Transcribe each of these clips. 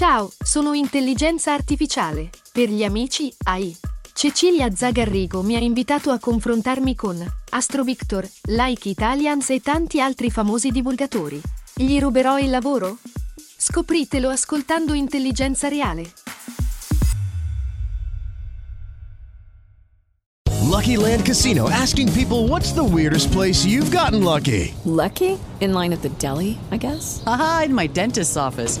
Ciao, sono intelligenza artificiale. Per gli amici, AI. Cecilia Zagarrigo mi ha invitato a confrontarmi con Astro Victor, Like Italians e tanti altri famosi divulgatori. Gli ruberò il lavoro? Scopritelo ascoltando Intelligenza Reale. Lucky Land Casino asking people what's the weirdest place you've gotten lucky? Lucky? In line at the deli, I guess? Aha, in my dentist's office.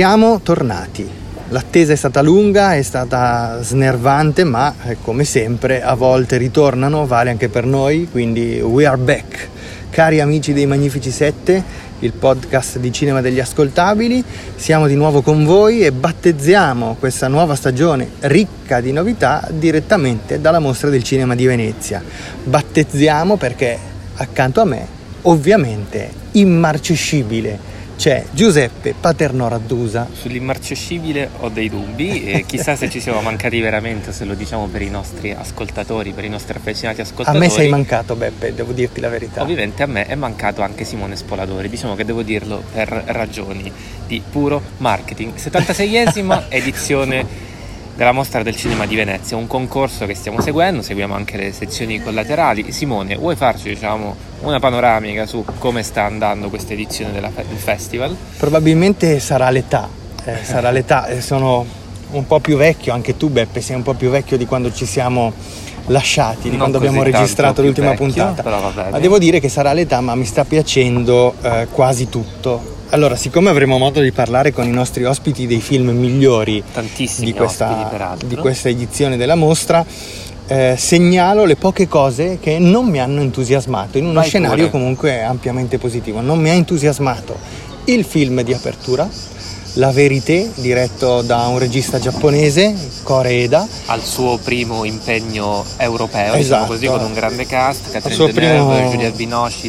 Siamo tornati. L'attesa è stata lunga, è stata snervante, ma eh, come sempre a volte ritornano, vale anche per noi, quindi we are back. Cari amici dei Magnifici 7, il podcast di cinema degli ascoltabili, siamo di nuovo con voi e battezziamo questa nuova stagione ricca di novità direttamente dalla Mostra del Cinema di Venezia. Battezziamo perché accanto a me, ovviamente, immarcescibile c'è Giuseppe Paterno Raddusa. Sull'immarcescibile ho dei dubbi e chissà se ci siamo mancati veramente, se lo diciamo per i nostri ascoltatori, per i nostri affezionati ascoltatori. A me sei mancato Beppe, devo dirti la verità. Ovviamente a me è mancato anche Simone Spoladori, diciamo che devo dirlo per ragioni di puro marketing. 76esima edizione della Mostra del Cinema di Venezia, un concorso che stiamo seguendo, seguiamo anche le sezioni collaterali. Simone, vuoi farci diciamo, una panoramica su come sta andando questa edizione del festival? Probabilmente sarà l'età, eh, sarà l'età, eh, sono un po' più vecchio, anche tu Beppe sei un po' più vecchio di quando ci siamo lasciati, di Non quando abbiamo registrato l'ultima vecchio, puntata. Ma devo dire che sarà l'età, ma mi sta piacendo eh, quasi tutto. Allora, siccome avremo modo di parlare con i nostri ospiti dei film migliori di questa, di questa edizione della mostra, eh, segnalo le poche cose che non mi hanno entusiasmato in uno Vai scenario pure. comunque ampiamente positivo. Non mi ha entusiasmato il film di apertura, La Verité, diretto da un regista giapponese, Koreeda. Al suo primo impegno europeo, diciamo Esatto. così, con un grande cast, Catherine suo Deneuve, primo- Juliette Binoche.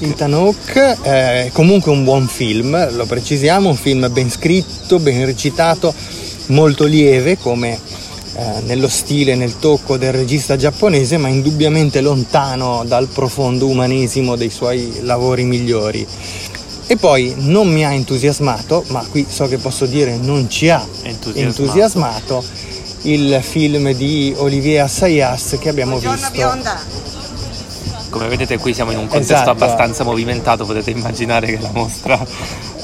Ethan Hawke, eh, comunque un buon film, lo precisiamo, un film ben scritto, ben recitato, molto lieve come eh, nello stile nel tocco del regista giapponese, ma indubbiamente lontano dal profondo umanesimo dei suoi lavori migliori. E poi non mi ha entusiasmato, ma qui so che posso dire non ci ha Entusiasmato. entusiasmato, il film di Olivier Assayas che abbiamo visto. Come vedete qui siamo in un contesto Esatto. abbastanza movimentato, potete immaginare che la mostra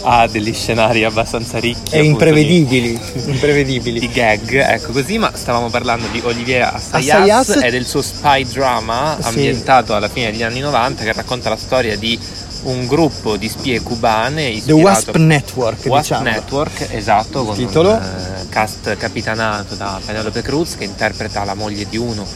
ha degli scenari abbastanza ricchi. E imprevedibili, di- imprevedibili. Di gag, ecco così, ma stavamo parlando di Olivier Assayas, Assayas- e del suo spy drama Sì. ambientato alla fine degli anni 90 che racconta la storia di un gruppo di spie cubane The ispirato Wasp Network, Wasp diciamo. Network, esatto, con titolo. un eh, cast capitanato da Penelope Cruz che interpreta la moglie di uno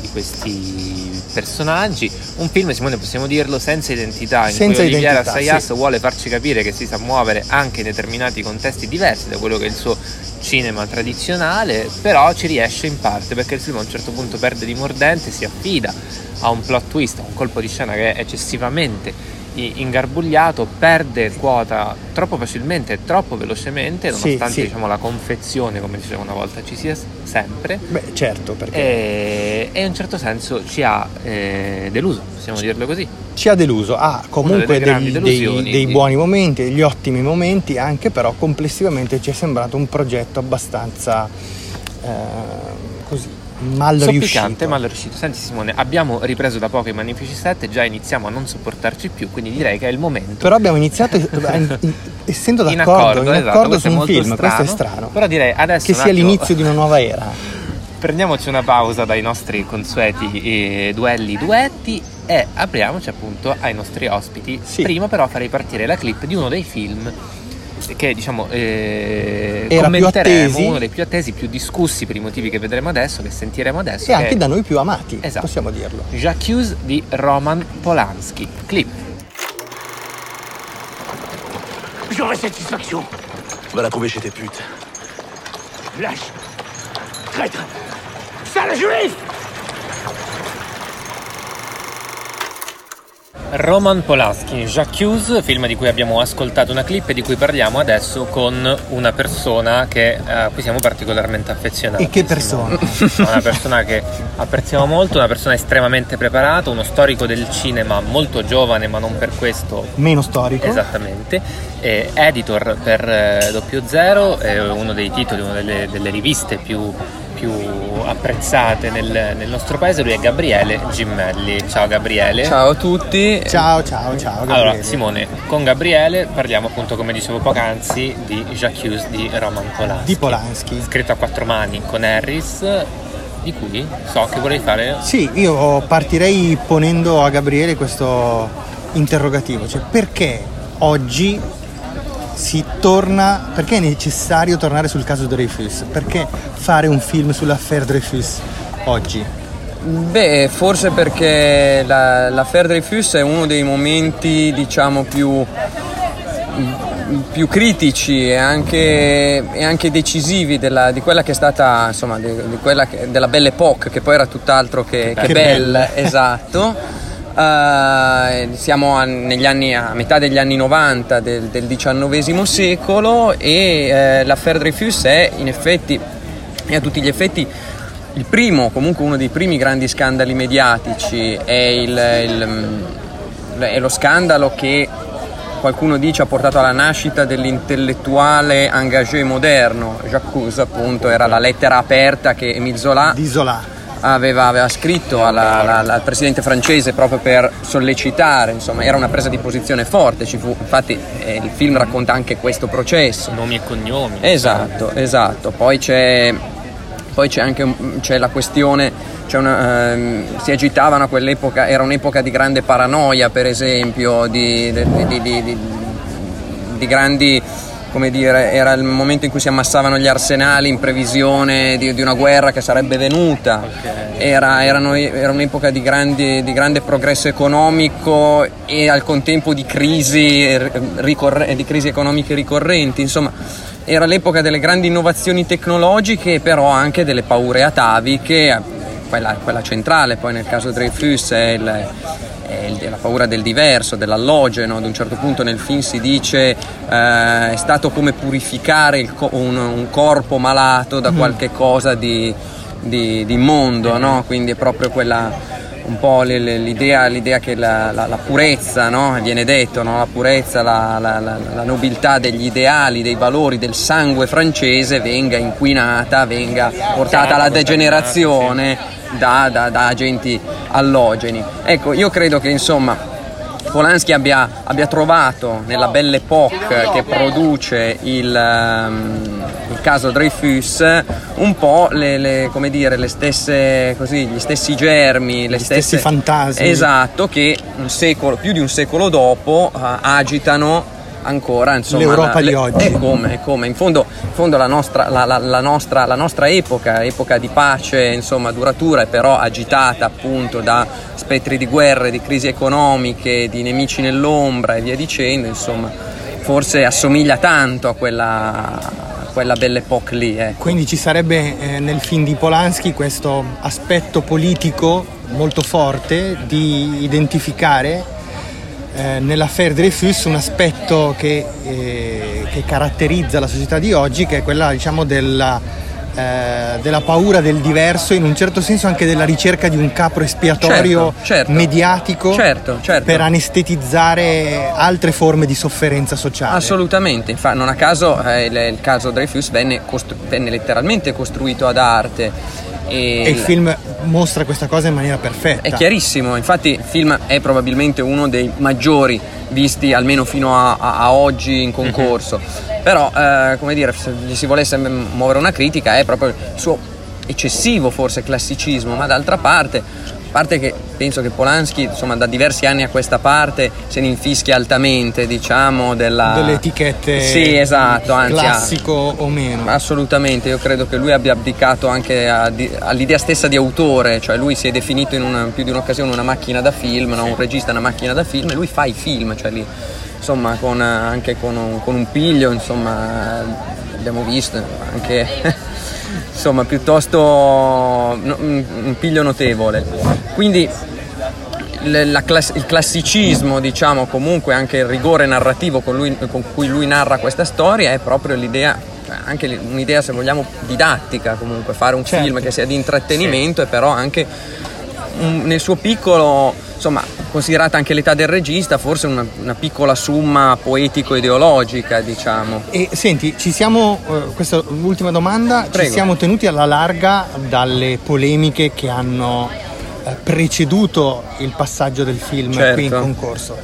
di questi personaggi. Un film, Simone, possiamo dirlo, senza identità, in Senza cui Olivier identità, Assayas sì. vuole farci capire che si sa muovere anche in determinati contesti diversi da quello che è il suo cinema tradizionale, però ci riesce in parte perché il film a un certo punto perde di mordente, si affida a un plot twist, a un colpo di scena che è eccessivamente ingarbugliato, perde quota troppo facilmente e troppo velocemente, Sì, nonostante sì. diciamo, la confezione, come dicevo una volta, ci sia sempre. Beh, certo, perché E, e in un certo senso ci ha eh, deluso, possiamo dirlo così. ci ha deluso. Ha comunque delle grandi dei, dei- dei buoni momenti, degli ottimi momenti, anche però complessivamente ci è sembrato un progetto abbastanza eh, così mal riuscito. Zoppicante, mal riuscito. Senti Simone, abbiamo ripreso da poco i Magnifici 7, già iniziamo a non sopportarci più, quindi direi che è il momento. Però abbiamo iniziato in- in- essendo In d'accordo, accordo, in esatto, accordo questo su un film, questo è strano. strano. Però direi adesso Che sia attimo- l'inizio di una nuova era. Prendiamoci una pausa dai nostri consueti eh, duelli duetti e apriamoci appunto ai nostri ospiti. Sì. Prima però farei partire la clip di uno dei film che diciamo eh, Era più commenteremo, attesi. uno dei più attesi, più discussi per i motivi che vedremo adesso, che sentiremo adesso. E che anche è da noi più amati, Esatto. possiamo dirlo. J'accuse di Roman Polanski. Clip. J'aurai satisfaction. Va la trouver chez tes putes. Lâche. Traître. Sale juif Roman Polanski, J'accuse, film di cui abbiamo ascoltato una clip e di cui parliamo adesso con una persona che, eh, a cui siamo particolarmente affezionati. E che persona? Una persona che apprezziamo molto, una persona estremamente preparata, uno storico del cinema molto giovane ma non per questo Meno storico. Esattamente, Eh, editor per eh, Doppio Zero, è uno dei titoli, una delle, delle riviste più, più apprezzate nel, nel nostro paese, lui è Gabriele Gimmelli. Ciao Gabriele. Ciao a tutti. Ciao, ciao, ciao. Gabriele. Allora, Simone, con Gabriele parliamo appunto, come dicevo poc'anzi, di J'accuse di Roman Polanski. Di Polanski. Scritto a quattro mani con Harris, di cui so che vorrei fare Sì, io partirei ponendo a Gabriele questo interrogativo, cioè perché oggi torna, perché è necessario tornare sul caso Dreyfus? Perché fare un film sull'affaire Dreyfus oggi? Beh, forse perché la, l'affaire Dreyfus è uno dei momenti, diciamo, più, più critici e anche, e anche decisivi della- di quella che è stata, insomma, di, di quella che- della Belle Époque, che poi era tutt'altro che, che Che belle, belle. esatto. Eh, siamo a, anni, a metà degli anni 90 del, del XIX secolo e eh, l'affaire Dreyfus è in effetti, è a tutti gli effetti il primo, comunque uno dei primi grandi scandali mediatici è, il- il, mm, è lo scandalo che qualcuno dice ha portato alla nascita dell'intellettuale engagé moderno. J'accuse appunto era la lettera aperta che Émile Zola Zola. Aveva, aveva scritto alla- alla- al presidente francese proprio per sollecitare, insomma era una presa di posizione forte, ci fu, infatti eh, il film racconta anche questo processo. nomi e cognomi. Esatto, esatto. Poi c'è, poi c'è anche c'è la questione, c'è una, ehm, si agitavano a quell'epoca, era un'epoca di grande paranoia per esempio, di- di- di- di grandi, come dire, era il momento in cui si ammassavano gli arsenali in previsione di, di una guerra che sarebbe venuta. Era, erano- era un'epoca di, grandi- di grande progresso economico e al contempo di crisi, ricorre- di crisi economiche ricorrenti, insomma era l'epoca delle grandi innovazioni tecnologiche però anche delle paure ataviche, quella, quella centrale. Poi nel caso Dreyfus è, il- è la paura del diverso, dell'allogeno, ad un certo punto nel film si dice eh, è stato come purificare co- un, un corpo malato da qualche cosa di, di, di immondo, no? quindi è proprio quella un po' l'idea, l'idea che la, la- la purezza, no? viene detto, no? la purezza, la- la nobiltà degli ideali, dei valori del sangue francese venga inquinata, venga portata alla degenerazione da, da- da agenti allogeni. Ecco, io credo che insomma Polanski abbia, abbia trovato nella Belle Époque che produce il, ehm, il caso Dreyfus un po' le, le- come dire, le stesse, così, gli stessi germi, le Gli stessi stesse, fantasmi. Esatto, che un secolo, più di un secolo dopo eh, agitano ancora insomma, L'Europa la- di oggi. E come, e come. In fondo, in fondo la, nostra, la- la- nostra- la nostra epoca, epoca di pace insomma, duratura, è però agitata appunto da spettri di guerre, di crisi economiche, di nemici nell'ombra e via dicendo, insomma, forse assomiglia tanto a quella, quella belle époque lì. ecco. Quindi ci sarebbe eh, nel film di Polanski questo aspetto politico molto forte di identificare eh, nell'affaire Dreyfus un aspetto che, eh, che caratterizza la società di oggi, che è quella diciamo della, eh, della paura del diverso, in un certo senso anche della ricerca di un capro espiatorio Certo, certo. mediatico Certo, certo. per anestetizzare altre forme di sofferenza sociale. Assolutamente, infatti non a caso eh, il, il caso Dreyfus venne, costru- venne letteralmente costruito ad arte E, e il film mostra questa cosa in maniera perfetta. È chiarissimo, infatti il film è probabilmente uno dei maggiori visti almeno fino a, a, a oggi in concorso. Uh-huh. Però, eh, come dire, se gli si volesse muovere una critica è proprio il suo eccessivo forse classicismo, ma d'altra parte parte che penso che Polanski insomma da diversi anni a questa parte se ne infischia altamente diciamo della... delle etichette sì esatto anzi classico ha... o meno assolutamente io credo che lui abbia abdicato anche a, all'idea stessa di autore cioè lui si è definito in una, più di un'occasione una macchina da film no? un regista una macchina da film e lui fa i film cioè lì insomma con, anche con un, con un piglio insomma abbiamo visto anche insomma piuttosto un piglio notevole. Quindi class- il classicismo, diciamo, comunque anche il rigore narrativo con, lui, con, cui lui narra questa storia è proprio l'idea, anche un'idea se vogliamo didattica comunque, fare un certo. film che sia di intrattenimento sì. e però anche un, nel suo piccolo insomma, considerata anche l'età del regista, forse una, una piccola summa poetico-ideologica, diciamo. E senti, ci siamo, uh, questa ultima domanda, Prego. ci siamo tenuti alla larga dalle polemiche che hanno uh, preceduto il passaggio del film certo. qui in concorso.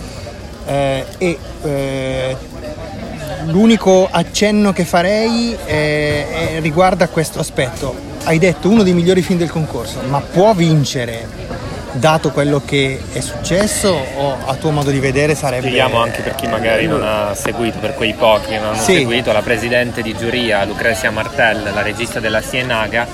Uh, e l'unico accenno che farei è, è, riguarda questo aspetto. Hai detto uno dei migliori film del concorso, ma può vincere dato quello che è successo o a tuo modo di vedere sarebbe... Spieghiamo anche per chi magari non ha seguito, per quei pochi che non hanno sì. seguito, la presidente di giuria Lucrezia Martel, la regista della Sienaga,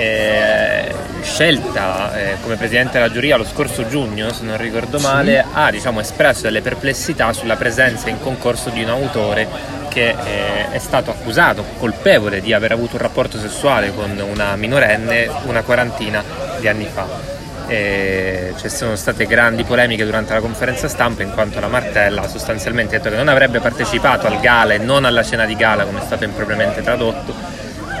eh, scelta eh, come presidente della giuria lo scorso giugno, se non ricordo male, sì. ha diciamo, espresso delle perplessità sulla presenza in concorso di un autore che eh, è stato accusato, colpevole di aver avuto un rapporto sessuale con una minorenne una quarantina di anni fa e ci sono state grandi polemiche durante la conferenza stampa in quanto la Martella sostanzialmente ha detto che non avrebbe partecipato al gala e non alla cena di gala come è stato impropriamente tradotto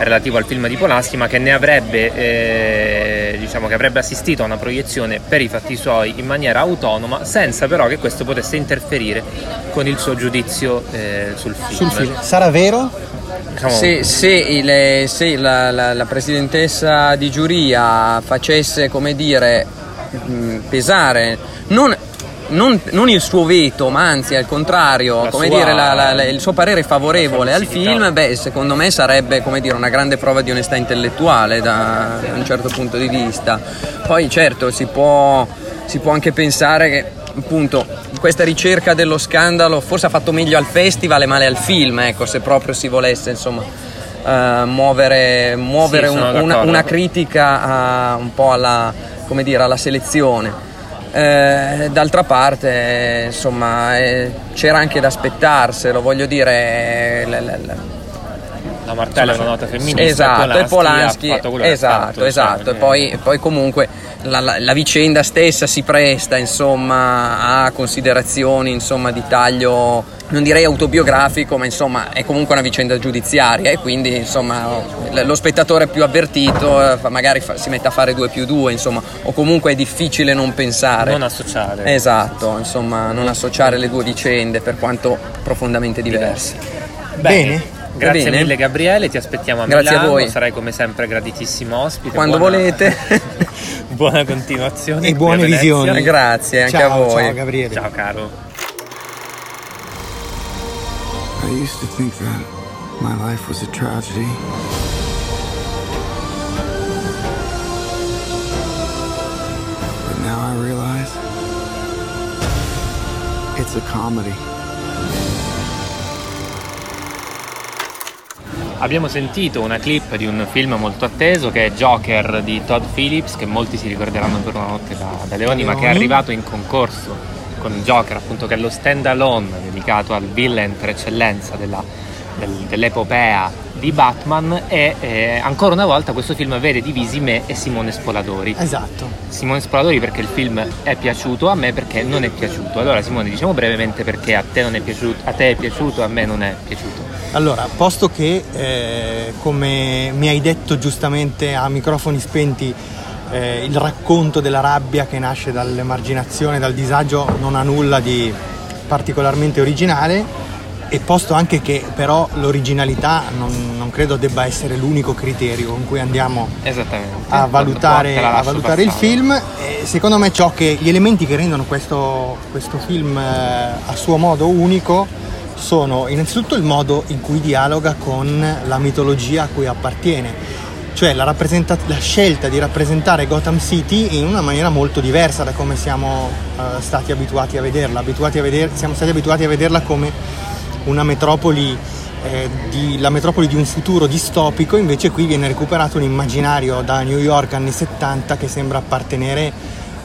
relativo al film di Polanski ma che ne avrebbe eh, diciamo che avrebbe assistito a una proiezione per i fatti suoi in maniera autonoma senza però che questo potesse interferire con il suo giudizio eh, sul film. Sul film. Sarà vero? Diciamo... Se, se, il, se la, la, la, presidentessa di giuria facesse, come dire, pesare non, non, non, il suo veto, ma anzi al contrario, come sua... dire, la, il suo parere favorevole al film, beh, secondo me sarebbe come dire, una grande prova di onestà intellettuale da, un certo punto di vista. Poi certo si può, si può anche pensare che appunto questa ricerca dello scandalo forse ha fatto meglio al festival e male al film, ecco, se proprio si volesse insomma uh, muovere, muovere sì, un, una, una, critica uh, un po' alla, dire, alla selezione. Eh, d'altra parte, insomma, eh, c'era anche da aspettarselo, voglio dire. Le, le, la Martella è una nota femminile esatto, e Polanski, Polanski esatto, esatto, e poi, poi comunque la, la, la, vicenda stessa si presta insomma, a considerazioni insomma, di taglio non direi autobiografico ma insomma è comunque una vicenda giudiziaria e quindi insomma lo spettatore più avvertito eh, magari fa, si mette a fare due più due insomma o comunque è difficile non pensare. Non associare. Esatto insomma non associare le due vicende per quanto profondamente diverse. Bene, bene. Grazie bene. mille Gabriele, ti aspettiamo a Grazie Milano, a voi. sarai come sempre graditissimo ospite. Quando buona... volete. buona continuazione e buone visioni. Grazie anche ciao, a voi. Ciao Gabriele. Ciao caro. I used to think that my life was a tragedy. But now I realize it's a comedy. Abbiamo sentito una clip di un film molto atteso che è Joker di Todd Phillips, che molti si ricorderanno per una notte da, da Leoni, ma che è arrivato in concorso con Joker, appunto che è lo stand alone dedicato al villain per eccellenza della, del, dell'epopea di Batman e eh, ancora una volta questo film vede divisi me e Simone Spoladori. Esatto. Simone Spoladori perché il film è piaciuto, a me perché non è piaciuto. Allora Simone diciamo brevemente perché a te non è piaciuto, a te è piaciuto, a me non è piaciuto. Allora, posto che, eh, come mi hai detto giustamente a microfoni spenti, eh, il racconto della rabbia che nasce dall'emarginazione, dal disagio, non ha nulla di particolarmente originale, E posto anche che però l'originalità non, non credo debba essere l'unico criterio con cui andiamo a valutare, a valutare il film. E secondo me ciò che gli elementi che rendono questo, questo film eh, a suo modo unico sono innanzitutto il modo in cui dialoga con la mitologia a cui appartiene. Cioè la, rappresenta- la scelta di rappresentare Gotham City in una maniera molto diversa da come siamo eh, stati abituati a vederla. Abituati a veder- siamo stati abituati a vederla come una metropoli, eh, di, la metropoli di un futuro distopico, invece qui viene recuperato un immaginario da New York anni 70 che sembra appartenere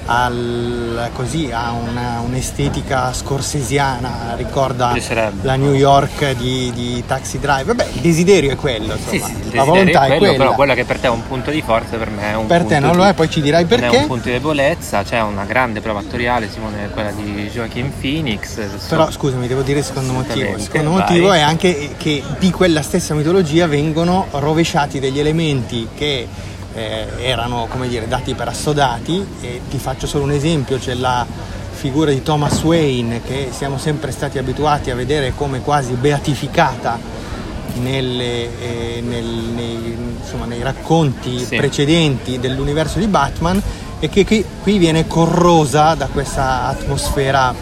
al, così, a una- un'estetica scorsesiana, ricorda la New York di, di Taxi Drive. Vabbè, il desiderio è quello, Sì, insomma. sì, il la volontà è è, quello, quella. però quello che per te è un punto di forza per me è un Per punto te non di- lo è, poi ci dirai perché. è un punto di debolezza, c'è una grande prova attoriale, Simone, quella di Joaquin Phoenix. Però scusami, devo dire il secondo motivo. Il secondo vai. motivo è anche che di quella stessa mitologia vengono rovesciati degli elementi che eh, erano, come dire, dati per assodati. E ti faccio solo un esempio, c'è la figura di Thomas Wayne che siamo sempre stati abituati a vedere come quasi beatificata nelle, eh, nel- nei, insomma, nei racconti Sì. precedenti dell'universo di Batman e che qui, qui viene corrosa da questa atmosfera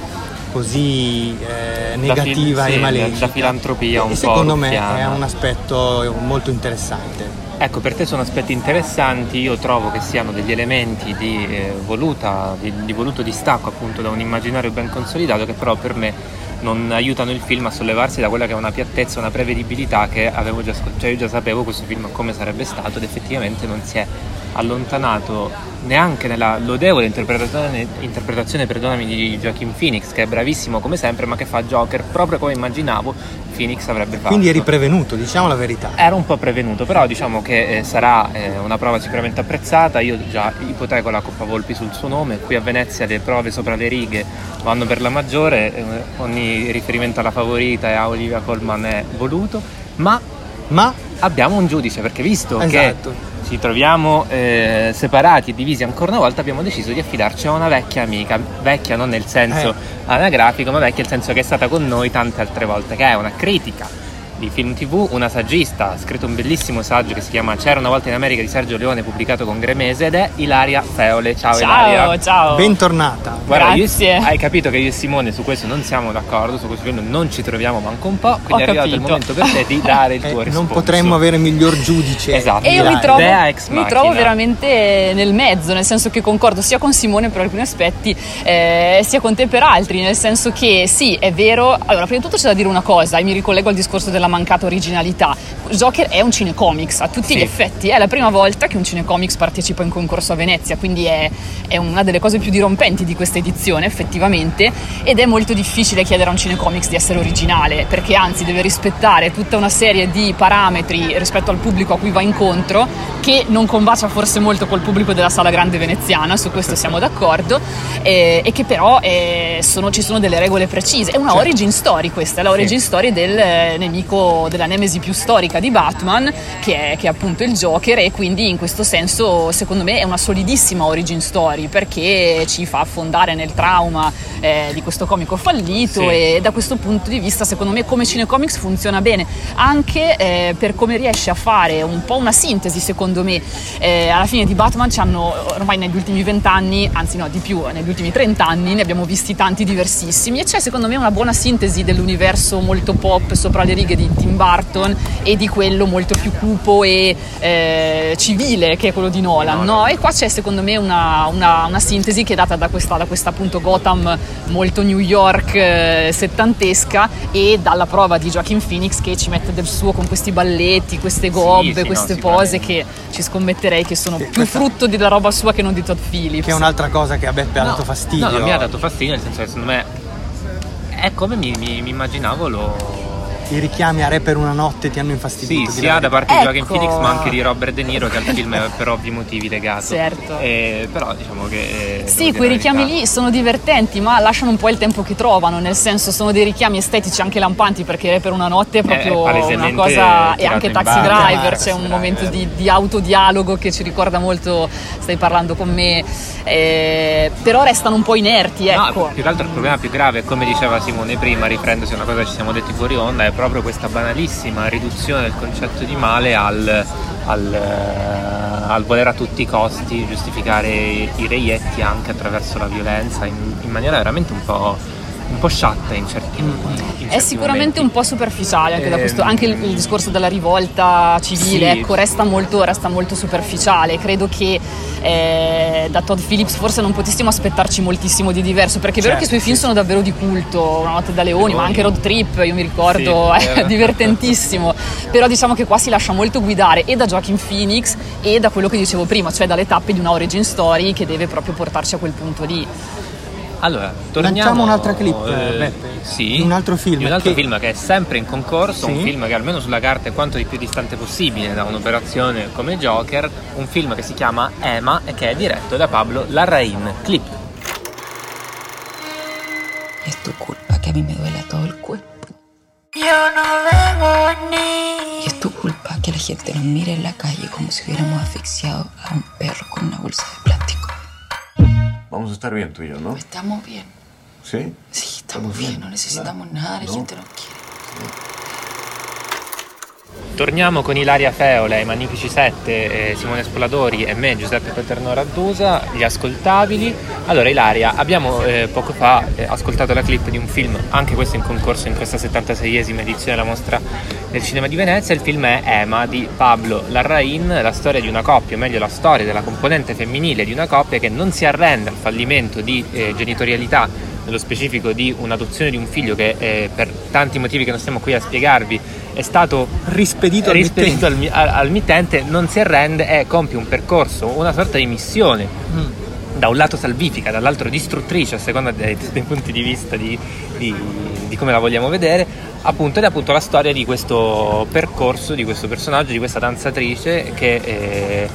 così eh, negativa fil- e sì, malefica. da filantropia un e po' secondo me è un aspetto molto interessante. Ecco, per te sono aspetti interessanti, io trovo che siano degli elementi di, eh, voluta, di, di voluto distacco appunto da un immaginario ben consolidato che però per me non aiutano il film a sollevarsi da quella che è una piattezza, una prevedibilità che avevo già, cioè io già sapevo questo film come sarebbe stato ed effettivamente non si è allontanato neanche nella lodevole interpretazione, interpretazione perdonami, di Joaquin Phoenix che è bravissimo come sempre ma che fa Joker proprio come immaginavo Phoenix avrebbe fatto. Quindi eri prevenuto, diciamo la verità. Ero un po' prevenuto, però diciamo che eh, sarà eh, una prova sicuramente apprezzata. Io già ipoteco la Coppa Volpi sul suo nome. Qui a Venezia le prove sopra le righe vanno per la maggiore. eh, ogni riferimento alla favorita e a Olivia Colman è voluto. Ma, abbiamo un giudice, perché visto Esatto. che ci troviamo eh, separati e divisi ancora una volta, abbiamo deciso di affidarci a una vecchia amica. Vecchia non nel senso Eh. anagrafico, ma vecchia nel senso che è stata con noi tante altre volte, che è una critica di film tv, una saggista, ha scritto un bellissimo saggio che si chiama C'era una volta in America di Sergio Leone pubblicato con Gremese ed è Ilaria Feole. Ciao, Ilaria. ciao. Bentornata. Guarda, io- Grazie. hai capito che io e Simone su questo non siamo d'accordo, su questo film non ci troviamo manco un po', quindi Ho è arrivato il capito. momento per te di dare il Eh, tuo non risponso. potremmo avere miglior giudice. Esatto. E io mi trovo, mi trovo veramente nel mezzo, nel senso che concordo sia con Simone per alcuni aspetti, eh, sia con te per altri, nel senso che sì, è vero. Allora, prima di tutto c'è da dire una cosa, e mi ricollego al discorso della mancata originalità. Joker è un cinecomics a tutti Sì. gli effetti, è la prima volta che un cinecomics partecipa in concorso a Venezia, quindi è, è una delle cose più dirompenti di questa edizione, effettivamente, ed è molto difficile chiedere a un cinecomics di essere originale, perché anzi deve rispettare tutta una serie di parametri rispetto al pubblico a cui va incontro, che non combacia forse molto col pubblico della sala grande veneziana, su questo siamo d'accordo, eh, e che però eh, sono- ci sono delle regole precise. È una Certo. origin story questa, è la origin story del eh, nemico, della nemesi più storica di Batman, che è, che è appunto il Joker, e quindi in questo senso secondo me è una solidissima origin story, perché ci fa affondare nel trauma eh, di questo comico fallito Sì. e da questo punto di vista secondo me come cinecomics funziona bene, anche eh, per come riesce a fare un po' una sintesi secondo me. Eh, alla fine di Batman ci hanno ormai negli ultimi vent'anni, anzi no di più, negli ultimi trent'anni ne abbiamo visti tanti diversissimi e c'è secondo me una buona sintesi dell'universo molto pop sopra le righe di Tim Burton e di quello molto più cupo e eh, civile che è quello di Nolan, no? E qua c'è secondo me una, una- una sintesi che è data da questa, da questa appunto Gotham molto New York eh, settantesca e dalla prova di Joaquin Phoenix che ci mette del suo con questi balletti, queste gobbe, sì, no, queste sicuramente. pose che ci scommetterei che sono Sì, più questa- frutto della roba sua che non di Todd Phillips. Che è un'altra cosa che a Beppe ha No, dato fastidio. No, non mi ha dato fastidio, nel senso che secondo me è come mi, mi- mi immaginavo lo, i richiami a Re per una notte ti hanno Sì, infastidito? sia da parte di Joaquin Ecco. Phoenix ma anche di Robert De Niro che al film è per ovvi motivi legato. Certo. Eh, però diciamo che... eh, Sì, quei richiami lì sono divertenti, ma lasciano un po' il tempo che trovano, nel senso sono dei richiami estetici anche lampanti perché per una notte è proprio una palesemente cosa e anche Taxi barca, Driver, c'è un Driver. momento di, di autodialogo che ci ricorda molto stai parlando con me, eh, però restano un po' inerti, No, ecco. più che altro il problema più grave, come diceva Simone prima, riprendosi a una cosa che ci siamo detti fuori onda, è proprio questa banalissima riduzione del concetto di male al, al, eh, al voler a tutti i costi giustificare i reietti anche attraverso la violenza in, in maniera veramente un po', un po' sciatta in certi, in È sicuramente un po' superficiale anche da Ehm, questo, anche il, il discorso della rivolta civile, Sì. ecco, resta molto, resta molto superficiale. Credo che eh, da Todd Phillips forse non potessimo aspettarci moltissimo di diverso, perché è vero che i Certo, suoi film sono davvero di culto, Una notte da leoni, ma anche Road Trip, io mi ricordo, Sì, è vero. divertentissimo. Però diciamo che qua si lascia molto guidare e da Joaquin Phoenix e da quello che dicevo prima, cioè dalle tappe di una origin story che deve proprio portarci a quel punto lì. Allora, torniamo Lanciamo un'altra clip, eh, Beppe, sì, di un altro film di un altro che- film che è sempre in concorso, Sì. un film che almeno sulla carta è quanto di più distante possibile da un'operazione come Joker, un film che si chiama Emma e che è diretto da Pablo Larraín. Clip. Es tu culpa que a mí me duela todo el cuerpo. Yo no debo ni. Y es tu culpa que la gente nos mire en la calle como si hubiéramos asfixiado a un perro con una bolsa de plástico. Vamos a estar bien tú y yo, ¿no? Estamos bien. ¿Sí? Sí, estamos bien. No necesitamos nada. La gente nos quiere. Torniamo con Ilaria Feola, i Magnifici 7, eh, Simone Spoladori e me, Giuseppe Paterno Raddusa, gli ascoltabili. Allora Ilaria, abbiamo eh, poco fa eh, ascoltato la clip di un film, anche questo in concorso in questa 76esima edizione della mostra del cinema di Venezia, il film è Emma di Pablo Larraín, la storia di una coppia, o meglio la storia della componente femminile di una coppia che non si arrende al fallimento di eh, genitorialità nello specifico di un'adozione di un figlio che eh, per tanti motivi che non stiamo qui a spiegarvi è stato rispedito, al rispedito al, mi- al- al mittente, non si arrende e compie un percorso, una sorta di missione. Mm. da un lato salvifica, dall'altro distruttrice a seconda dei, dei punti di vista di, di- di come la vogliamo vedere. Appunto ed è appunto la storia di questo percorso, di questo personaggio, di questa danzatrice che eh,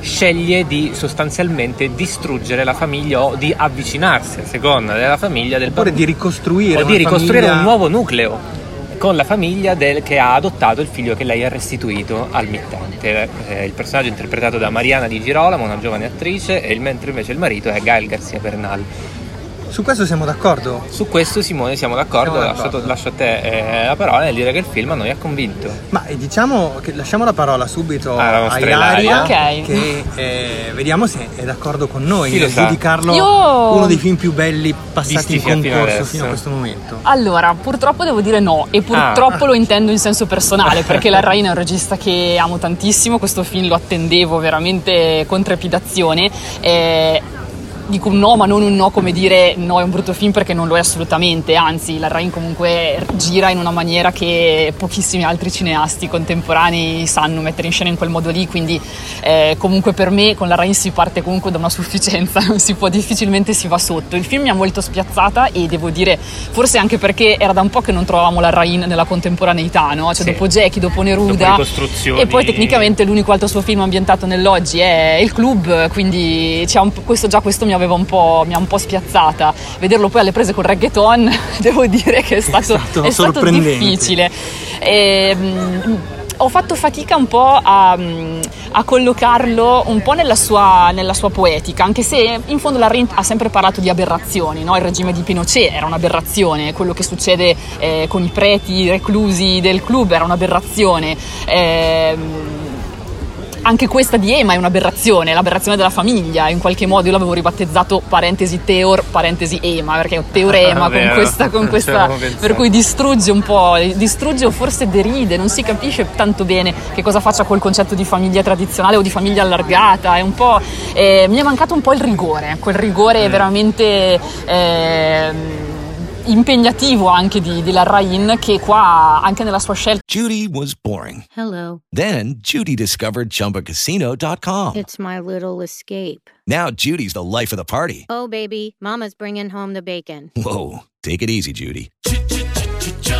sceglie di sostanzialmente distruggere la famiglia o di avvicinarsi a seconda della famiglia del Oppure di ricostruire o di ricostruire famiglia- un nuovo nucleo con la famiglia del, che ha adottato il figlio che lei ha restituito al mittente. Eh, il personaggio è interpretato da Mariana Di Girolamo, una giovane attrice, e il, mentre invece il marito è Gael Garcia Bernal. Su questo siamo d'accordo? Su questo Simone siamo d'accordo, Siamo lascio, d'accordo. lascio a te eh, la parola nel dire che il film a noi ha convinto. Ma eh, diciamo che lasciamo la parola subito Alla a nostra Ilaria Ilaria. Ok. che eh, vediamo se è d'accordo con noi Chi nel giudicarlo Io- uno dei film più belli passati Visti in fino concorso adesso. fino a questo momento. Allora, purtroppo devo dire no, e purtroppo Ah. lo intendo in senso personale, perché la Rain è un regista che amo tantissimo, questo film lo attendevo veramente con trepidazione. eh, dico un no, ma non un no come dire no è un brutto film perché non lo è assolutamente, anzi la Rain comunque gira in una maniera che pochissimi altri cineasti contemporanei sanno mettere in scena in quel modo lì, quindi eh, comunque per me con la Rain si parte comunque da una sufficienza, non si può difficilmente si va sotto. Il film mi ha molto spiazzata e devo dire forse anche perché era da un po' che non trovavamo la Rain nella contemporaneità, no? Cioè Sì. dopo Jackie, dopo Neruda Dopo e poi tecnicamente l'unico altro suo film ambientato nell'oggi è Il Club, quindi c'è un questo, già questo mi aveva un po', mi ha un po' spiazzata. Vederlo poi alle prese col reggaeton devo dire che è stato, stato è stato difficile. Ehm, ho fatto fatica un po' a, a collocarlo un po' nella sua, nella sua poetica, anche se in fondo la Rin ha sempre parlato di aberrazioni, no? il regime di Pinochet era un'aberrazione, quello che succede eh, con i preti reclusi del club era un'aberrazione. Ehm, anche questa di Ema è un'aberrazione, l'aberrazione della famiglia, in qualche modo io l'avevo ribattezzato parentesi Teor, parentesi Ema, perché è un teorema con Vero, questa, con questa per cui distrugge un po', distrugge o forse deride, non si capisce tanto bene che cosa faccia col concetto di famiglia tradizionale o di famiglia allargata, è un po', eh, mi è mancato un po' il rigore, quel rigore veramente... ehm, impegnativo anche di, di Larrain che qua anche nella sua scelta Judy was boring. Hello. Then Judy discovered ChumbaCasino.com. It's my little escape. Now Judy's the life of the party. Oh, baby, Mama's bringing home the bacon. Whoa, take it easy, Judy.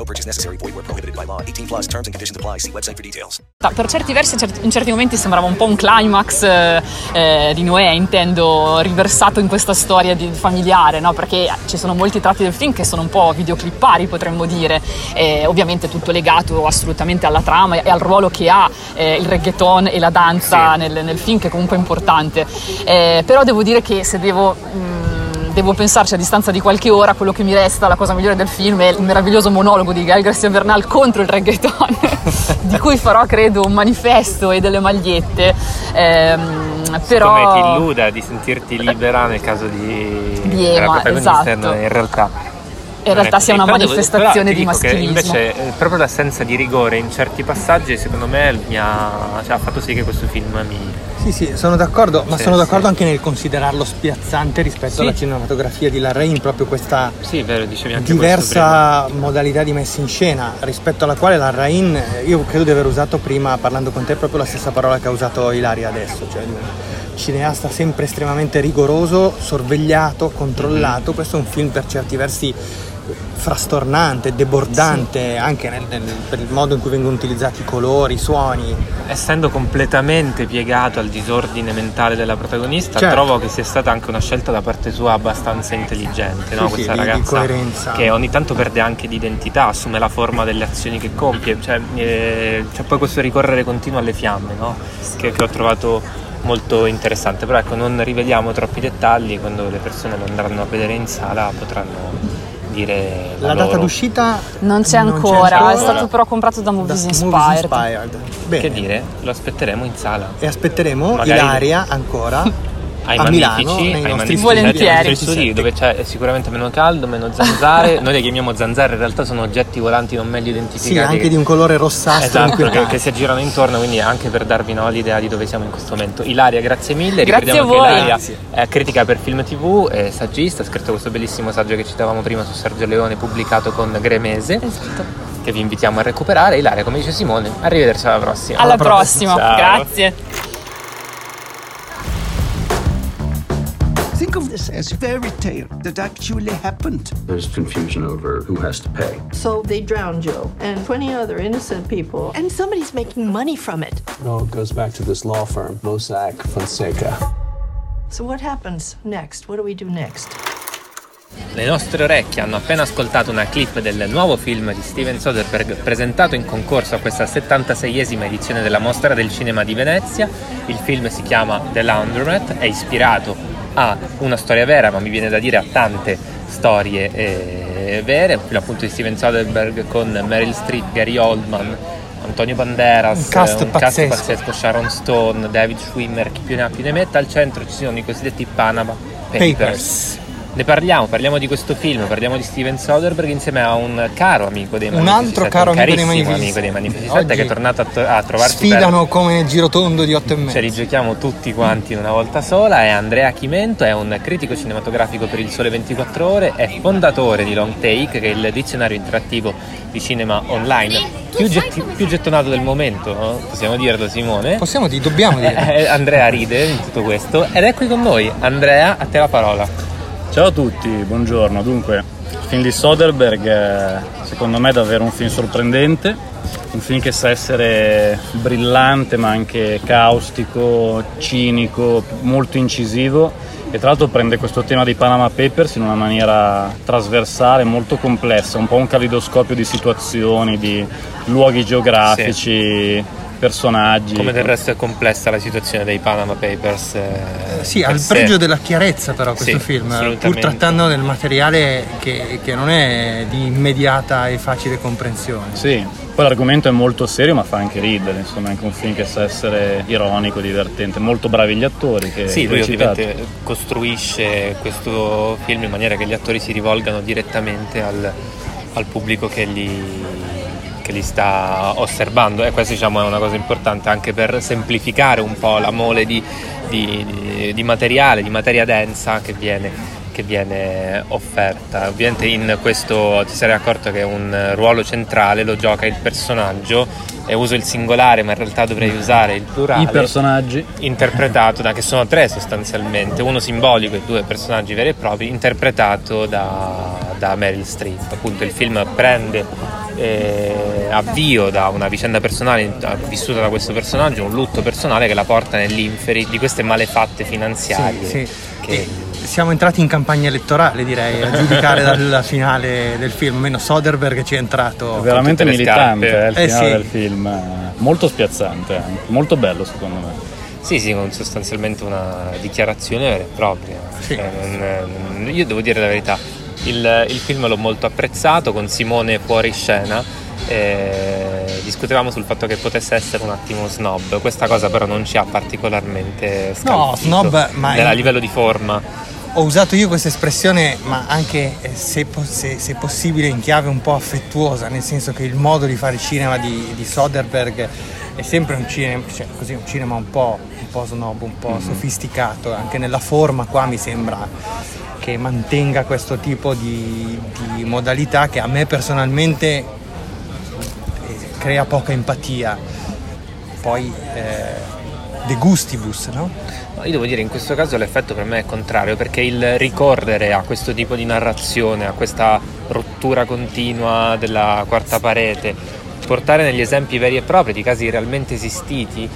No purchase necessary. Void where prohibited by law. 18 plus terms and conditions apply. See website for details. Per certi versi, in certi momenti sembrava un po' un climax eh, eh, di Noè, intendo, riversato in questa storia di- familiare, no? perché ci sono molti tratti del film che sono un po' videoclippari, potremmo dire, Eh, ovviamente tutto legato assolutamente alla trama e al ruolo che ha eh, il reggaeton e la danza nel, nel film, che è comunque importante. Eh, però devo dire che se devo... mh, Devo pensarci a distanza di qualche ora, quello che mi resta, la cosa migliore del film è il meraviglioso monologo di Gael Garcia Bernal contro il reggaeton, di cui farò credo un manifesto e delle magliette. Ehm, però... Come ti illuda di sentirti libera nel caso di, Di Ema, esatto. in realtà in realtà sia una manifestazione di maschilismo. invece eh, proprio l'assenza di rigore in certi passaggi secondo me mi ha, cioè, ha fatto sì che questo film mi, Sì, sì, sono d'accordo, ma Sì, sono sì. d'accordo anche nel considerarlo spiazzante rispetto Sì. alla cinematografia di Larraín, proprio questa Sì, vero, diversa modalità di messa in scena rispetto alla quale Larraín, eh, io credo di aver usato prima, parlando con te, proprio la stessa parola che ha usato Ilaria adesso, cioè di un cineasta sempre estremamente rigoroso, sorvegliato, controllato. Questo è un film per certi versi frastornante, debordante, anche nel- nel- per il modo in cui vengono utilizzati i colori, i suoni. essendo completamente piegato al disordine mentale della protagonista, Certo. trovo che sia stata anche una scelta da parte sua abbastanza intelligente, no? Sì, sì, questa di ragazza che ogni tanto perde anche di identità, assume la forma delle azioni che compie, cioè, eh, c'è poi questo ricorrere continuo alle fiamme, no? che, che ho trovato molto interessante, però ecco non riveliamo troppi dettagli, quando le persone lo andranno a vedere in sala potranno dire la, La data loro. d'uscita Non c'è Non c'è ancora, ancora. è stato però comprato da Movies da Inspired. Movies Inspired. Bene. Che dire, lo aspetteremo in sala. E aspetteremo Magari- Ilaria ancora ai a magnifici, Milano nei ai magnifici Volentieri. set, ai nostri studi, dove c'è sicuramente meno caldo, meno zanzare. Noi le chiamiamo zanzare, in realtà sono oggetti volanti non meglio identificati. Sì, anche che- di un colore rossastro Esatto, che, che si aggirano intorno, quindi anche per darvi no, l'idea di dove siamo in questo momento. Ilaria, grazie mille. Grazie Ricordiamo a voi. che Ilaria Grazie. è critica per film TV, è saggista, ha scritto questo bellissimo saggio che citavamo prima su Sergio Leone, pubblicato con Gremese, Esatto. che vi invitiamo a recuperare. Ilaria, come dice Simone, arrivederci alla prossima. Alla prossima, Ciao. grazie. Think of this as fairy tale that actually happened. There's confusion over who has to pay. So they drowned Joe and 20 other innocent people, and somebody's making money from it. It all goes back to this law firm, Mossack Fonseca. So what happens next? What do we do next? Le nostre orecchie hanno appena ascoltato una clip del nuovo film di Steven Soderbergh presentato in concorso a questa 76esima edizione della Mostra del Cinema di Venezia. Il film si chiama The Laundromat, è ispirato a una storia vera, ma mi viene da dire a tante storie eh, vere. Un appunto di Steven Soderbergh con Meryl Streep, Gary Oldman, Antonio Banderas, Un cast un cast pazzesco. pazzesco, Sharon Stone, David Schwimmer, chi più ne ha più ne metta. Al centro ci sono i cosiddetti Panama Papers. Papers. Ne parliamo, parliamo di questo film, parliamo di Steven Soderbergh insieme a un caro amico dei Un Magnifici altro caro un amico dei amico dei. Sette che è tornato a, to- a trovarci Sfidano come girotondo di otto e per... mezzo. Ce li giochiamo tutti quanti in una volta sola, è Andrea Chimento, è un critico cinematografico per il Sole 24 Ore, è fondatore di Long Take, che è il dizionario interattivo di cinema online più, getti- più gettonato del momento, no? possiamo dirlo Simone? Possiamo dire, dobbiamo dire. Eh, Andrea ride in tutto questo ed è qui con noi. Andrea, a te la parola. Ciao a tutti, buongiorno. Dunque, il film di Soderbergh secondo me è davvero un film sorprendente, un film che sa essere brillante ma anche caustico, cinico, molto incisivo e tra l'altro prende questo tema di Panama Papers in una maniera trasversale, molto complessa, un po' un calidoscopio di situazioni, di luoghi geografici, personaggi. Come del resto è complessa la situazione dei Panama Papers. eh, Sì, per al sé. pregio della chiarezza però questo Sì, film, pur trattando del materiale che, che non è di immediata e facile comprensione. Sì, poi l'argomento è molto serio ma fa anche ridere, insomma è anche un film che sa essere ironico, divertente, molto bravi gli attori che Sì, lui ovviamente costruisce questo film in maniera che gli attori si rivolgano direttamente al, al pubblico che li, che li sta osservando. E questa diciamo, è una cosa importante anche per semplificare un po' la mole di, di- di- di materiale, di materia densa che viene che viene offerta. Ovviamente in questo ti sarei accorto che un ruolo centrale lo gioca il personaggio e uso il singolare ma in realtà dovrei usare il plurale. I personaggi. Interpretato da, che sono tre sostanzialmente, uno simbolico e due personaggi veri e propri, interpretato da, da Meryl Streep. Appunto il film prende eh, avvio da una vicenda personale vissuta da questo personaggio, un lutto personale che la porta nell'inferi di queste malefatte finanziarie. Sì, sì. E siamo entrati in campagna elettorale, direi, a giudicare dalla finale del film. Meno Soderbergh ci è entrato. È veramente militante eh, il Eh, finale sì. del film, eh, molto spiazzante, molto bello secondo me. Sì, sì, con sostanzialmente una dichiarazione vera e propria. Cioè, non- non- io devo dire la verità, il, il film l'ho molto apprezzato con Simone fuori scena. eh, discutevamo sul fatto che potesse essere un attimo snob, questa cosa però non ci ha particolarmente scalfito snob, ma nella- a livello di forma. Ho usato io questa espressione, ma anche eh, se, se- se possibile in chiave un po' affettuosa, nel senso che il modo di fare cinema di, di Soderbergh è sempre un cinema, cioè, così, un cinema un po', un po' snob, un po' sofisticato, anche nella forma qua mi sembra che mantenga questo tipo di, di modalità che a me personalmente crea poca empatia. Poi eh, de gustibus, no? Io devo dire, in questo caso l'effetto per me è contrario, perché il ricorrere a questo tipo di narrazione, a questa rottura continua della quarta parete, portare negli esempi veri e propri di casi realmente esistiti,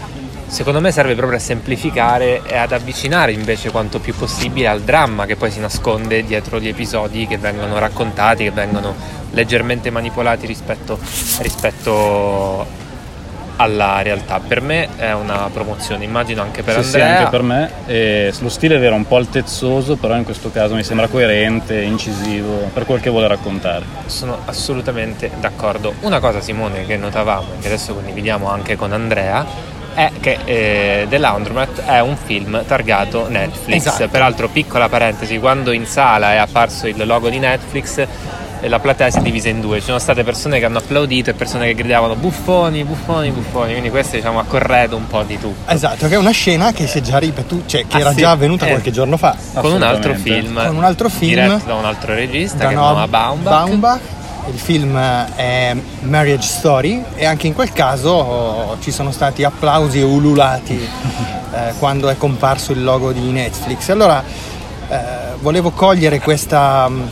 secondo me serve proprio a semplificare e ad avvicinare invece quanto più possibile al dramma che poi si nasconde dietro gli episodi che vengono raccontati, che vengono leggermente manipolati rispetto, rispetto alla realtà. Per me è una promozione, immagino anche per Sì, sì, Andrea. anche per me. E lo stile vero, un po' altezzoso, però in questo caso mi sembra coerente, incisivo, per quel che vuole raccontare. Sono assolutamente d'accordo. Una cosa, Simone, che notavamo e che adesso condividiamo anche con Andrea, è che eh, The Laundromat è un film targato Netflix. Esatto. Peraltro, piccola parentesi, quando in sala è apparso il logo di Netflix, eh, la platea si è divisa in due. Ci sono state persone che hanno applaudito e persone che gridavano buffoni, buffoni, buffoni. Quindi questo diciamo ha corredo un po' di tutto. Esatto, che è una scena che si è già ripetuta, cioè che Ah, era sì, già avvenuta eh. qualche giorno fa. Con un altro film. Con un altro film Diretto da un altro regista da che è Noah Noah Baumbach. Baumbach. Il film è Marriage Story e anche in quel caso oh, ci sono stati applausi e ululati eh, quando è comparso il logo di Netflix. Allora eh, volevo cogliere questa, mm,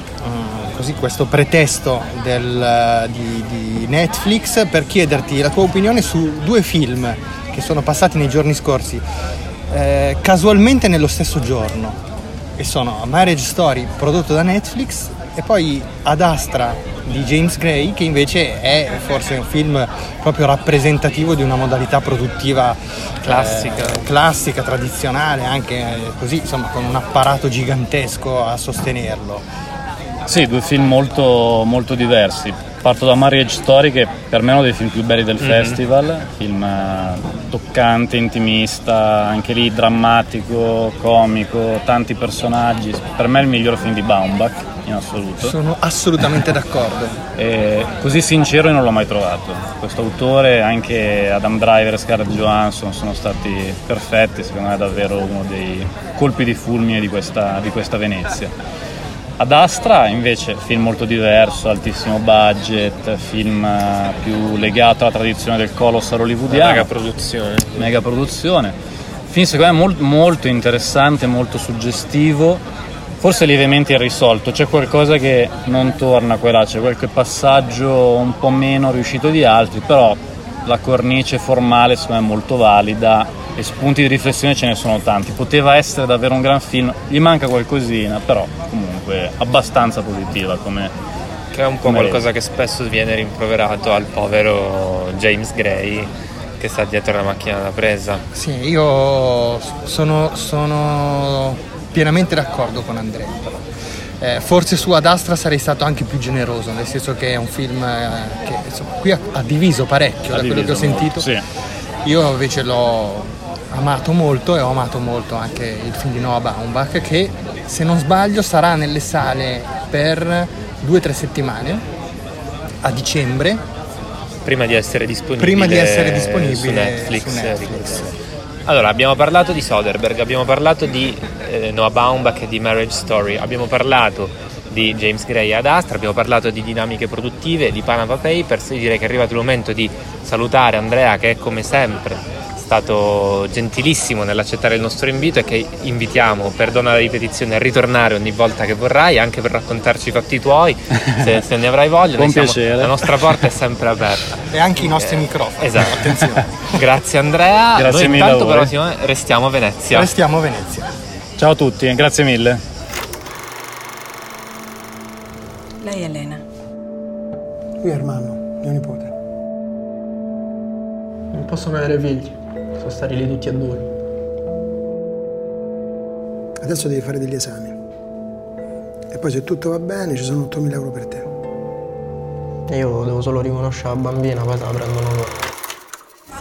così, questo pretesto del, di, di Netflix per chiederti la tua opinione su due film che sono passati nei giorni scorsi eh, casualmente nello stesso giorno e sono Marriage Story prodotto da Netflix e poi Ad Astra di James Gray che invece è forse un film proprio rappresentativo di una modalità produttiva Classica. eh, classica, tradizionale, anche eh, così insomma con un apparato gigantesco a sostenerlo. Sì, due film molto, molto diversi. Parto da Marriage Story, che per me è uno dei film più belli del Mhm. festival, film eh, toccante, intimista, anche lì drammatico, comico, tanti personaggi. Per me è il miglior film di Baumbach in assoluto. Sono assolutamente d'accordo. E così sincero io non l'ho mai trovato. Questo autore, anche Adam Driver e Scarlett Johansson sono stati perfetti, secondo me è davvero uno dei colpi di fulmine di questa, di questa Venezia. Ad Astra invece film molto diverso, altissimo budget, film eh, più legato alla tradizione del colossal hollywoodiano. Mega produzione. Mega produzione. Film secondo me mol- molto interessante, molto suggestivo, forse lievemente irrisolto, c'è qualcosa che non torna qua e là, c'è qualche passaggio un po' meno riuscito di altri, però la cornice formale secondo me è molto valida e spunti di riflessione ce ne sono tanti. Poteva essere davvero un gran film, gli manca qualcosina, però comunque abbastanza positiva come, Che è un po' come qualcosa che spesso viene rimproverato al povero James Gray che sta dietro la macchina da presa. Sì, io sono, sono pienamente d'accordo con Andrea. però. Eh, forse su Ad Astra sarei stato anche più generoso, nel senso che è un film eh, che insomma, qui ha, ha diviso parecchio Ha da quello che ho sentito. sì. Io invece l'ho amato molto e ho amato molto anche il film di Noah Baumbach che se non sbaglio sarà nelle sale per due o tre settimane a dicembre Prima di essere disponibile, prima di essere disponibile su Netflix. su Netflix. Allora, abbiamo parlato di Soderbergh, abbiamo parlato di eh, Noah Baumbach e di Marriage Story, abbiamo parlato di James Gray ad Astra, abbiamo parlato di dinamiche produttive, di Panama Papers, direi che è arrivato il momento di salutare Andrea che è come sempre stato gentilissimo nell'accettare il nostro invito e che invitiamo, perdona la ripetizione, a ritornare ogni volta che vorrai, anche per raccontarci i fatti tuoi, se, se ne avrai voglia. Con siamo- piacere. la nostra porta è sempre aperta. E anche i nostri Eh, microfoni. Esatto. Attenzione. Grazie Andrea. Grazie Noi intanto però restiamo a Venezia. Restiamo a Venezia. Ciao a tutti, grazie mille. Lei è Elena. Lui è Ermanno, mio nipote. Non possono avere figli, sono stati lì tutti e due. Adesso devi fare degli esami. E poi se tutto va bene ci sono 8.000 euro per te. Io devo solo riconoscere la bambina, poi se la prendono loro.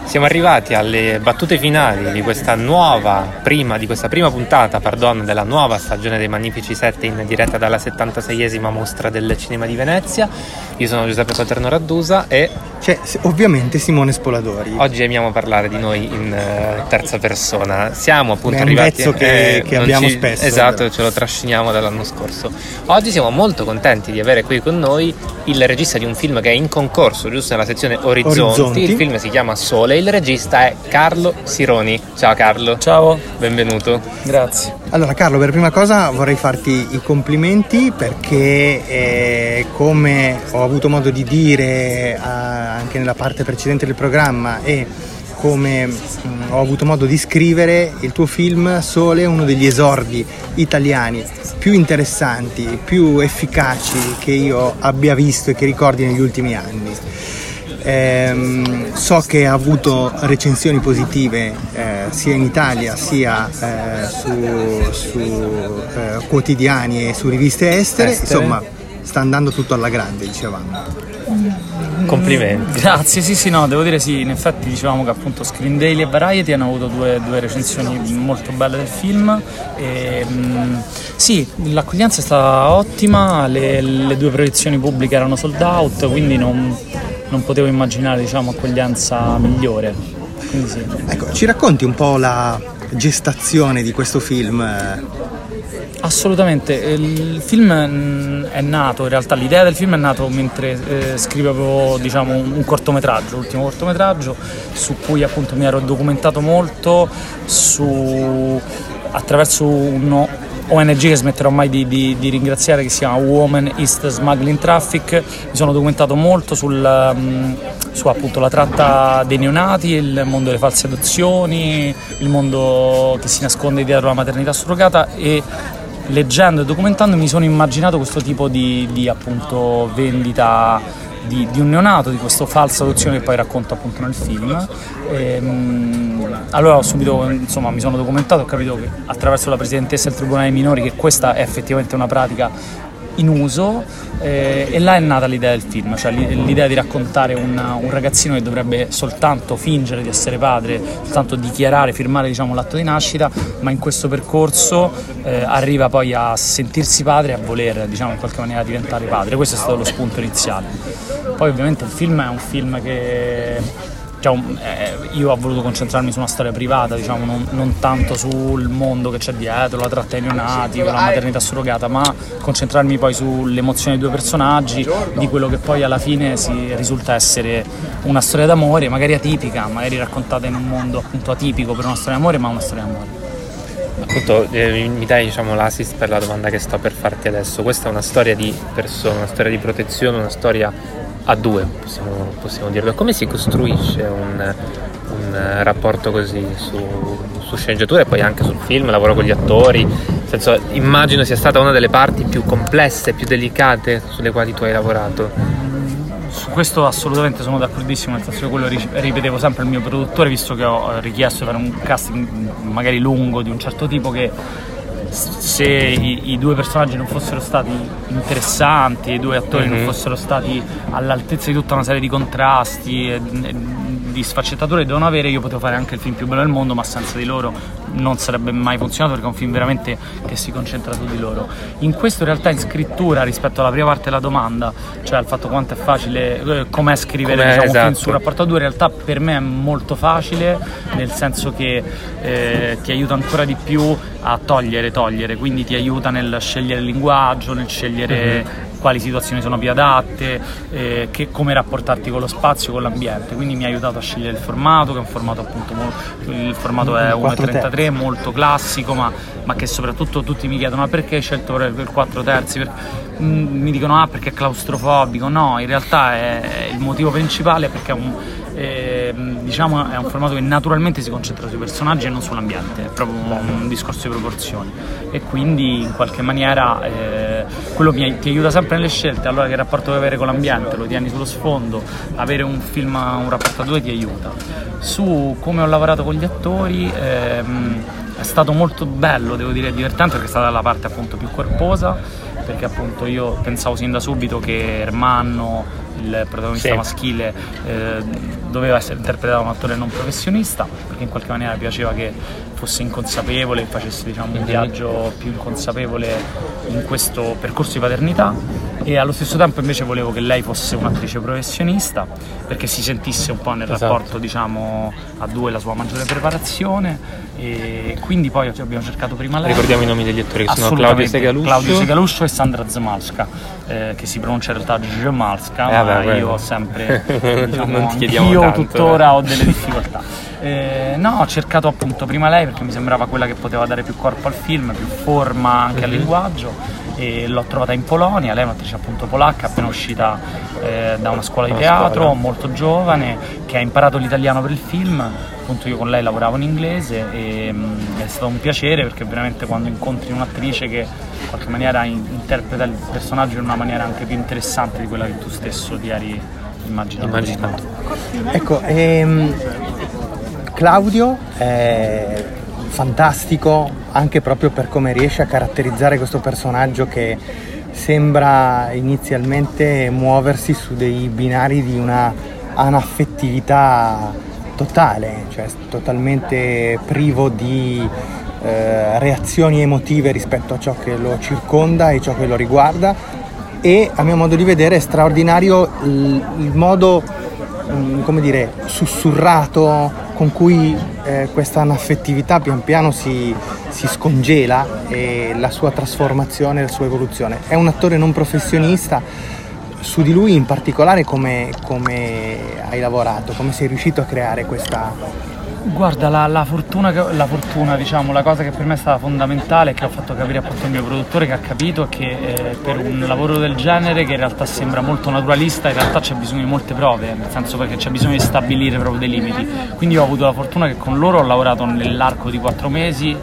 Siamo arrivati alle battute finali di questa nuova prima, di questa prima puntata, pardon, della nuova stagione dei Magnifici 7 in diretta dalla 76esima mostra del cinema di Venezia. Io sono Giuseppe Paterno Raddusa e C'è s- ovviamente Simone Spoladori. oggi amiamo parlare di noi in eh, terza persona. Siamo appunto È un arrivati vezzo che- che non abbiamo spesso, Esatto, ce lo trasciniamo dall'anno scorso. Oggi siamo molto contenti di avere qui con noi il regista di un film che è in concorso, giusto nella sezione Orizzonti. Orizzonti. Il film si chiama Sole, il regista è Carlo Sironi. Ciao Carlo. Ciao. Benvenuto. Grazie. Allora Carlo, per prima cosa vorrei farti i complimenti perché eh, come ho avuto modo di dire ah, anche nella parte precedente del programma e come mm, ho avuto modo di scrivere, il tuo film Sole è uno degli esordi italiani più interessanti, più efficaci che io abbia visto e che ricordi negli ultimi anni. Ehm, so che ha avuto recensioni positive eh, sia in Italia sia eh, su, su, eh, quotidiani e su riviste estere. Estere. insomma sta andando tutto alla grande dicevamo. Complimenti. Grazie, sì sì no, devo dire sì, in effetti dicevamo che appunto Screen Daily e Variety hanno avuto due, due recensioni molto belle del film e mm, sì, l'accoglienza è stata ottima, le, le due proiezioni pubbliche erano sold out, quindi non, non potevo immaginare diciamo accoglienza migliore. Quindi sì. Ecco, ci racconti un po' la gestazione di questo film? Assolutamente, il film mm, è nato, in realtà l'idea del film è nato mentre eh, scrivevo diciamo, un un cortometraggio, l'ultimo cortometraggio su cui appunto mi ero documentato molto su, attraverso un ONG che smetterò mai di, di- di ringraziare che si chiama Women East Smuggling Traffic, mi sono documentato molto sul, mm, su appunto la tratta dei neonati, il mondo delle false adozioni, il mondo che si nasconde dietro la maternità surrogata e leggendo e documentando mi sono immaginato questo tipo di, di, appunto vendita di, di un neonato, di questa falsa adozione che poi racconto appunto nel film. Ehm, allora ho subito, insomma, mi sono documentato, ho capito che attraverso la presidentessa del Tribunale dei Minori che questa è effettivamente una pratica in uso eh, e là è nata l'idea del film, cioè l'i- l'idea di raccontare una- un ragazzino che dovrebbe soltanto fingere di essere padre, soltanto dichiarare, firmare diciamo, l'atto di nascita, ma in questo percorso eh, arriva poi a sentirsi padre e a voler diciamo, in qualche maniera diventare padre. Questo è stato lo spunto iniziale. Poi ovviamente il film è un film che diciamo, eh, io ho voluto concentrarmi su una storia privata, diciamo, non, non tanto sul mondo che c'è dietro, la tratta dei neonati, la maternità surrogata, ma concentrarmi poi sulle emozioni dei due personaggi, di quello che poi alla fine si risulta essere una storia d'amore, magari atipica, magari raccontata in un mondo appunto atipico per una storia d'amore, ma una storia d'amore. Appunto, eh, mi dai diciamo, l'assist per la domanda che sto per farti adesso. Questa è una storia di persone, una storia di protezione, una storia a due, possiamo, possiamo dirlo. Come si costruisce un, un, rapporto così su, su sceneggiatura e poi anche sul film, lavoro con gli attori? Senso, immagino sia stata una delle parti più complesse, più delicate sulle quali tu hai lavorato. Su questo assolutamente sono d'accordissimo, nel senso che quello ri- ripetevo sempre al mio produttore, visto che ho eh, richiesto di fare un casting magari lungo di un certo tipo che se i, i due personaggi non fossero stati interessanti, i due attori non Mhm. fossero stati all'altezza di tutta una serie di contrasti e, e di sfaccettature che devono avere, io potevo fare anche il film più bello del mondo, ma senza di loro non sarebbe mai funzionato perché è un film veramente che si concentra su di loro. In questo in realtà in scrittura rispetto alla prima parte della domanda, cioè al fatto quanto è facile, eh, com'è scrivere com'è, diciamo, esatto. un film esatto. sul rapporto a due, in realtà per me è molto facile, nel senso che eh, ti aiuta ancora di più a togliere, togliere, quindi ti aiuta nel scegliere il linguaggio, nel scegliere mm-hmm quali situazioni sono più adatte, eh, che, come rapportarti con lo spazio, con l'ambiente. Quindi mi ha aiutato a scegliere il formato, che è un formato appunto, il formato mm, è 1.33, 3 molto classico ma, ma che soprattutto tutti mi chiedono ma perché hai scelto il 4 terzi? Perché mi dicono ah perché è claustrofobico, no, in realtà è, il motivo principale è perché è un, ehm, diciamo, è un formato che naturalmente si concentra sui personaggi e non sull'ambiente, è proprio un, discorso di proporzioni. E quindi in qualche maniera eh, quello mi, ti aiuta sempre nelle scelte, allora che rapporto vuoi avere con l'ambiente, lo tieni sullo sfondo, avere un film, un rapporto a due ti aiuta. Su come ho lavorato con gli attori ehm, è stato molto bello, devo dire, divertente perché è stata la parte appunto più corposa perché appunto io pensavo sin da subito che Ermanno, il protagonista Sì. maschile, eh, doveva essere interpretato da un attore non professionista, perché in qualche maniera piaceva che fosse inconsapevole, facesse diciamo, un viaggio più inconsapevole in questo percorso di paternità e allo stesso tempo invece volevo che lei fosse un'attrice professionista perché si sentisse un po' nel Esatto. rapporto diciamo a due la sua maggiore preparazione e quindi poi abbiamo cercato prima lei Ricordiamo i nomi degli attori che sono. Claudio Segaluscio. Claudio Segaluscio e Sandra Zmalska, eh, che si pronuncia in realtà Zmalska, Eh, ma vabbè, io ho sempre, diciamo, Non ti chiediamo io tanto, tuttora eh. ho delle difficoltà. Eh, no, ho cercato appunto prima lei perché mi sembrava quella che poteva dare più corpo al film, più forma anche al Mhm. linguaggio e l'ho trovata in Polonia, lei è un'attrice appunto polacca, appena uscita eh, da una scuola di Una teatro, scuola. molto giovane, che ha imparato l'italiano per il film, appunto io con lei lavoravo in inglese e mm, è stato un piacere perché veramente quando incontri un'attrice che in qualche maniera in- interpreta il personaggio in una maniera anche più interessante di quella che tu stesso ti eri immaginato. Immaginato. Ecco, ehm, Claudio è fantastico anche proprio per come riesce a caratterizzare questo personaggio che sembra inizialmente muoversi su dei binari di una anaffettività totale, cioè totalmente privo di eh, reazioni emotive rispetto a ciò che lo circonda e ciò che lo riguarda. E a mio modo di vedere è straordinario il, il modo mm, come dire sussurrato con cui eh, questa anaffettività pian piano si, si scongela e la sua trasformazione, la sua evoluzione. È un attore non professionista, su di lui in particolare come, come hai lavorato, come sei riuscito a creare questa... Guarda, la, la fortuna, la fortuna, diciamo, la cosa che per me è stata fondamentale e che ho fatto capire appunto al mio produttore che ha capito è che eh, per un lavoro del genere che in realtà sembra molto naturalista, in realtà c'è bisogno di molte prove, nel senso perché c'è bisogno di stabilire proprio dei limiti. Quindi ho avuto la fortuna che con loro ho lavorato nell'arco di quattro mesi,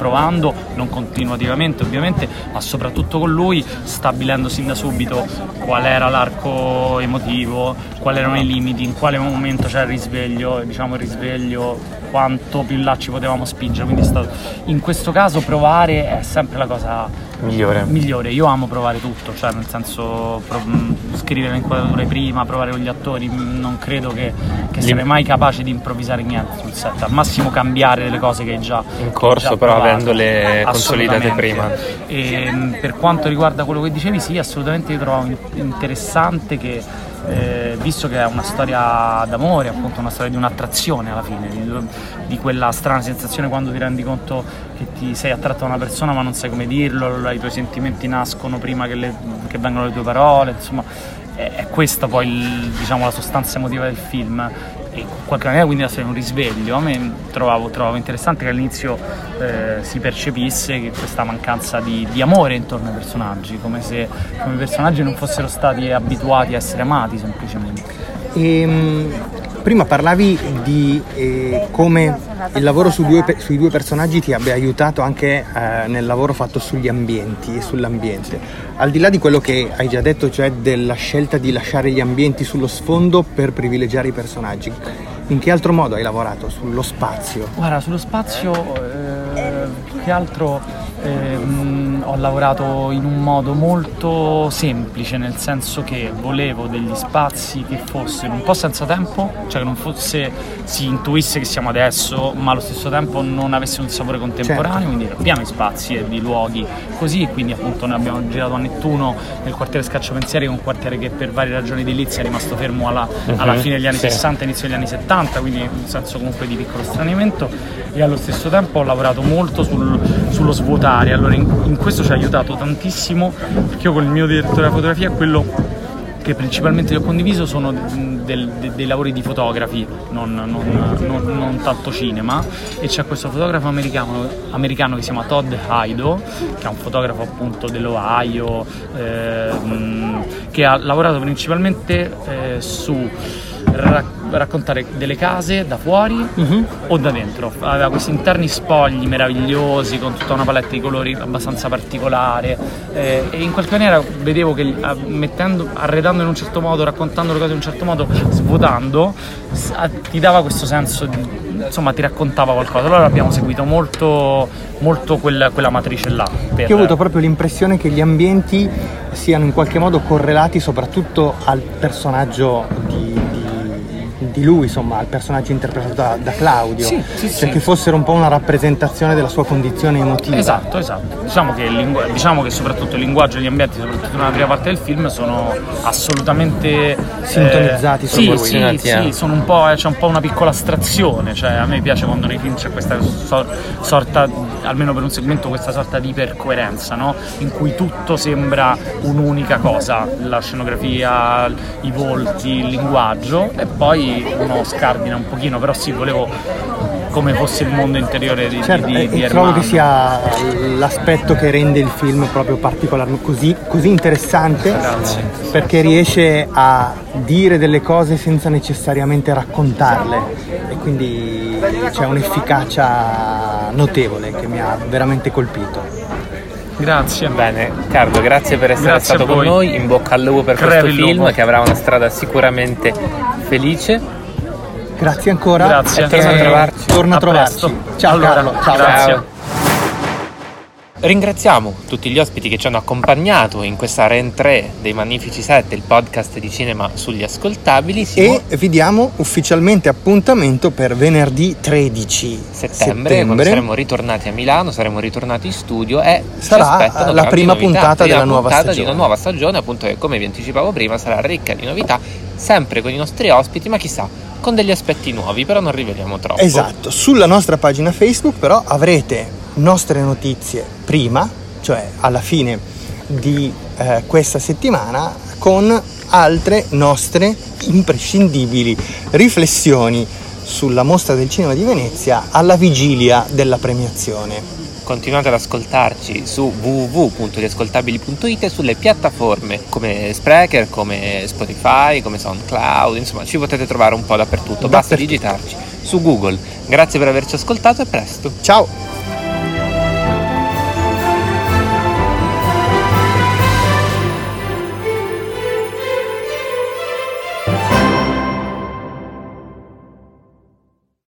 provando, non continuativamente ovviamente, ma soprattutto con lui, stabilendo sin da subito qual era l'arco emotivo, quali erano i limiti, in quale momento c'era il risveglio, diciamo il risveglio, quanto più in là ci potevamo spingere. Quindi stato, in questo caso provare è sempre la cosa Migliore. migliore. Io amo provare tutto, cioè nel senso pro- mh, scrivere le inquadrature prima, provare con gli attori, mh, non credo che, che sarei mai capace di improvvisare niente sul set, al massimo cambiare delle cose che hai già In corso, già però provato. avendole consolidate Assolutamente. prima. E, mh, per quanto riguarda quello che dicevi, sì, assolutamente io trovavo in- interessante che, eh, visto che è una storia d'amore, appunto una storia di un'attrazione alla fine, di, di quella strana sensazione quando ti rendi conto che ti sei attratto da una persona ma non sai come dirlo, i tuoi sentimenti nascono prima che, le- che vengano le tue parole, insomma è, è questa poi il- diciamo, la sostanza emotiva del film in qualche maniera quindi deve essere un risveglio. A me trovavo, trovavo interessante che all'inizio eh, si percepisse che questa mancanza di, di amore intorno ai personaggi, come se come i personaggi non fossero stati abituati a essere amati semplicemente. E, mm, prima parlavi di eh, come il lavoro su due sui due personaggi ti abbia aiutato anche eh, nel lavoro fatto sugli ambienti e sull'ambiente. Al di là di quello che hai già detto, cioè della scelta di lasciare gli ambienti sullo sfondo per privilegiare i personaggi, in che altro modo hai lavorato sullo spazio? Guarda, sullo spazio eh, che altro ehm, ho lavorato in un modo molto semplice, nel senso che volevo degli spazi che fossero un po' senza tempo, cioè che non fosse, si intuisse che siamo adesso, ma allo stesso tempo non avesse un sapore contemporaneo, certo. quindi piani spazi e di luoghi così, quindi appunto noi abbiamo girato a Nettuno nel quartiere Scacciapensieri, che è un quartiere che per varie ragioni edilizie è rimasto fermo alla, uh-huh. alla fine degli anni sì. 60, inizio degli anni 70, quindi un senso comunque di piccolo stranimento e allo stesso tempo ho lavorato molto sul, sullo svuotare, allora in, in questo ci ha aiutato tantissimo perché io con il mio direttore della fotografia quello che principalmente ho condiviso sono del, de, dei lavori di fotografi, non, non, non, non, tanto cinema, e c'è questo fotografo americano, americano, che si chiama Todd Haido, che è un fotografo appunto dell'Ohio, eh, che ha lavorato principalmente eh, su raccontare raccontare delle case da fuori uh-huh. o da dentro. Aveva questi interni spogli meravigliosi con tutta una palette di colori abbastanza particolare eh, e in qualche maniera vedevo che mettendo, arredando in un certo modo, raccontando le cose in un certo modo, svuotando, ti dava questo senso di insomma ti raccontava qualcosa. Allora abbiamo seguito molto, molto quella, quella matrice là. Per... Io ho avuto proprio l'impressione che gli ambienti siano in qualche modo correlati soprattutto al personaggio di, di lui, insomma, al personaggio interpretato da, da Claudio, sì, sì, cioè sì. che fossero un po' una rappresentazione della sua condizione emotiva. Esatto, esatto. Diciamo che, lingu- diciamo che soprattutto il linguaggio e gli ambienti, soprattutto nella prima parte del film, sono assolutamente sintonizzati. Eh, sì, sì, sì, sono un po', c'è un po' una piccola astrazione, cioè a me piace quando nei film c'è questa so- sorta, almeno per un segmento, questa sorta di ipercoerenza, no? in cui tutto sembra un'unica cosa, la scenografia, i volti, il linguaggio e poi uno scardina un pochino, però sì, volevo come fosse il mondo interiore di, certo, di, di, di trovo che sia l'aspetto che rende il film proprio particolarmente così, così interessante Grazie. perché riesce a dire delle cose senza necessariamente raccontarle e quindi c'è un'efficacia notevole che mi ha veramente colpito. Grazie. Bene, Carlo, grazie per essere grazie stato con noi. In bocca al lupo per Crevi questo film lupo. che avrà una strada sicuramente felice. Grazie ancora. Grazie. E torna a trovarci. Torna a, a trovarci. Ciao allora, Carlo. Ciao. Grazie. Ciao. Ringraziamo tutti gli ospiti che ci hanno accompagnato in questa rentrée dei Magnifici 7, il podcast di cinema sugli ascoltabili. Simo... E vi diamo ufficialmente appuntamento per venerdì 13 settembre, settembre. quando saremo ritornati a Milano, saremo ritornati in studio e sarà la prima puntata della nuova puntata stagione. di una nuova stagione, appunto che come vi anticipavo prima sarà ricca di novità, sempre con i nostri ospiti, ma chissà con degli aspetti nuovi, però non riveliamo troppo. Esatto, sulla nostra pagina Facebook però avrete nostre notizie prima, cioè alla fine di eh, questa settimana, con altre nostre imprescindibili riflessioni sulla mostra del cinema di Venezia alla vigilia della premiazione. Continuate ad ascoltarci su www.riascoltabili.it e sulle piattaforme come Sprecher, come Spotify, come SoundCloud, insomma ci potete trovare un po' dappertutto, basta digitarci su Google. Grazie per averci ascoltato e presto. Ciao!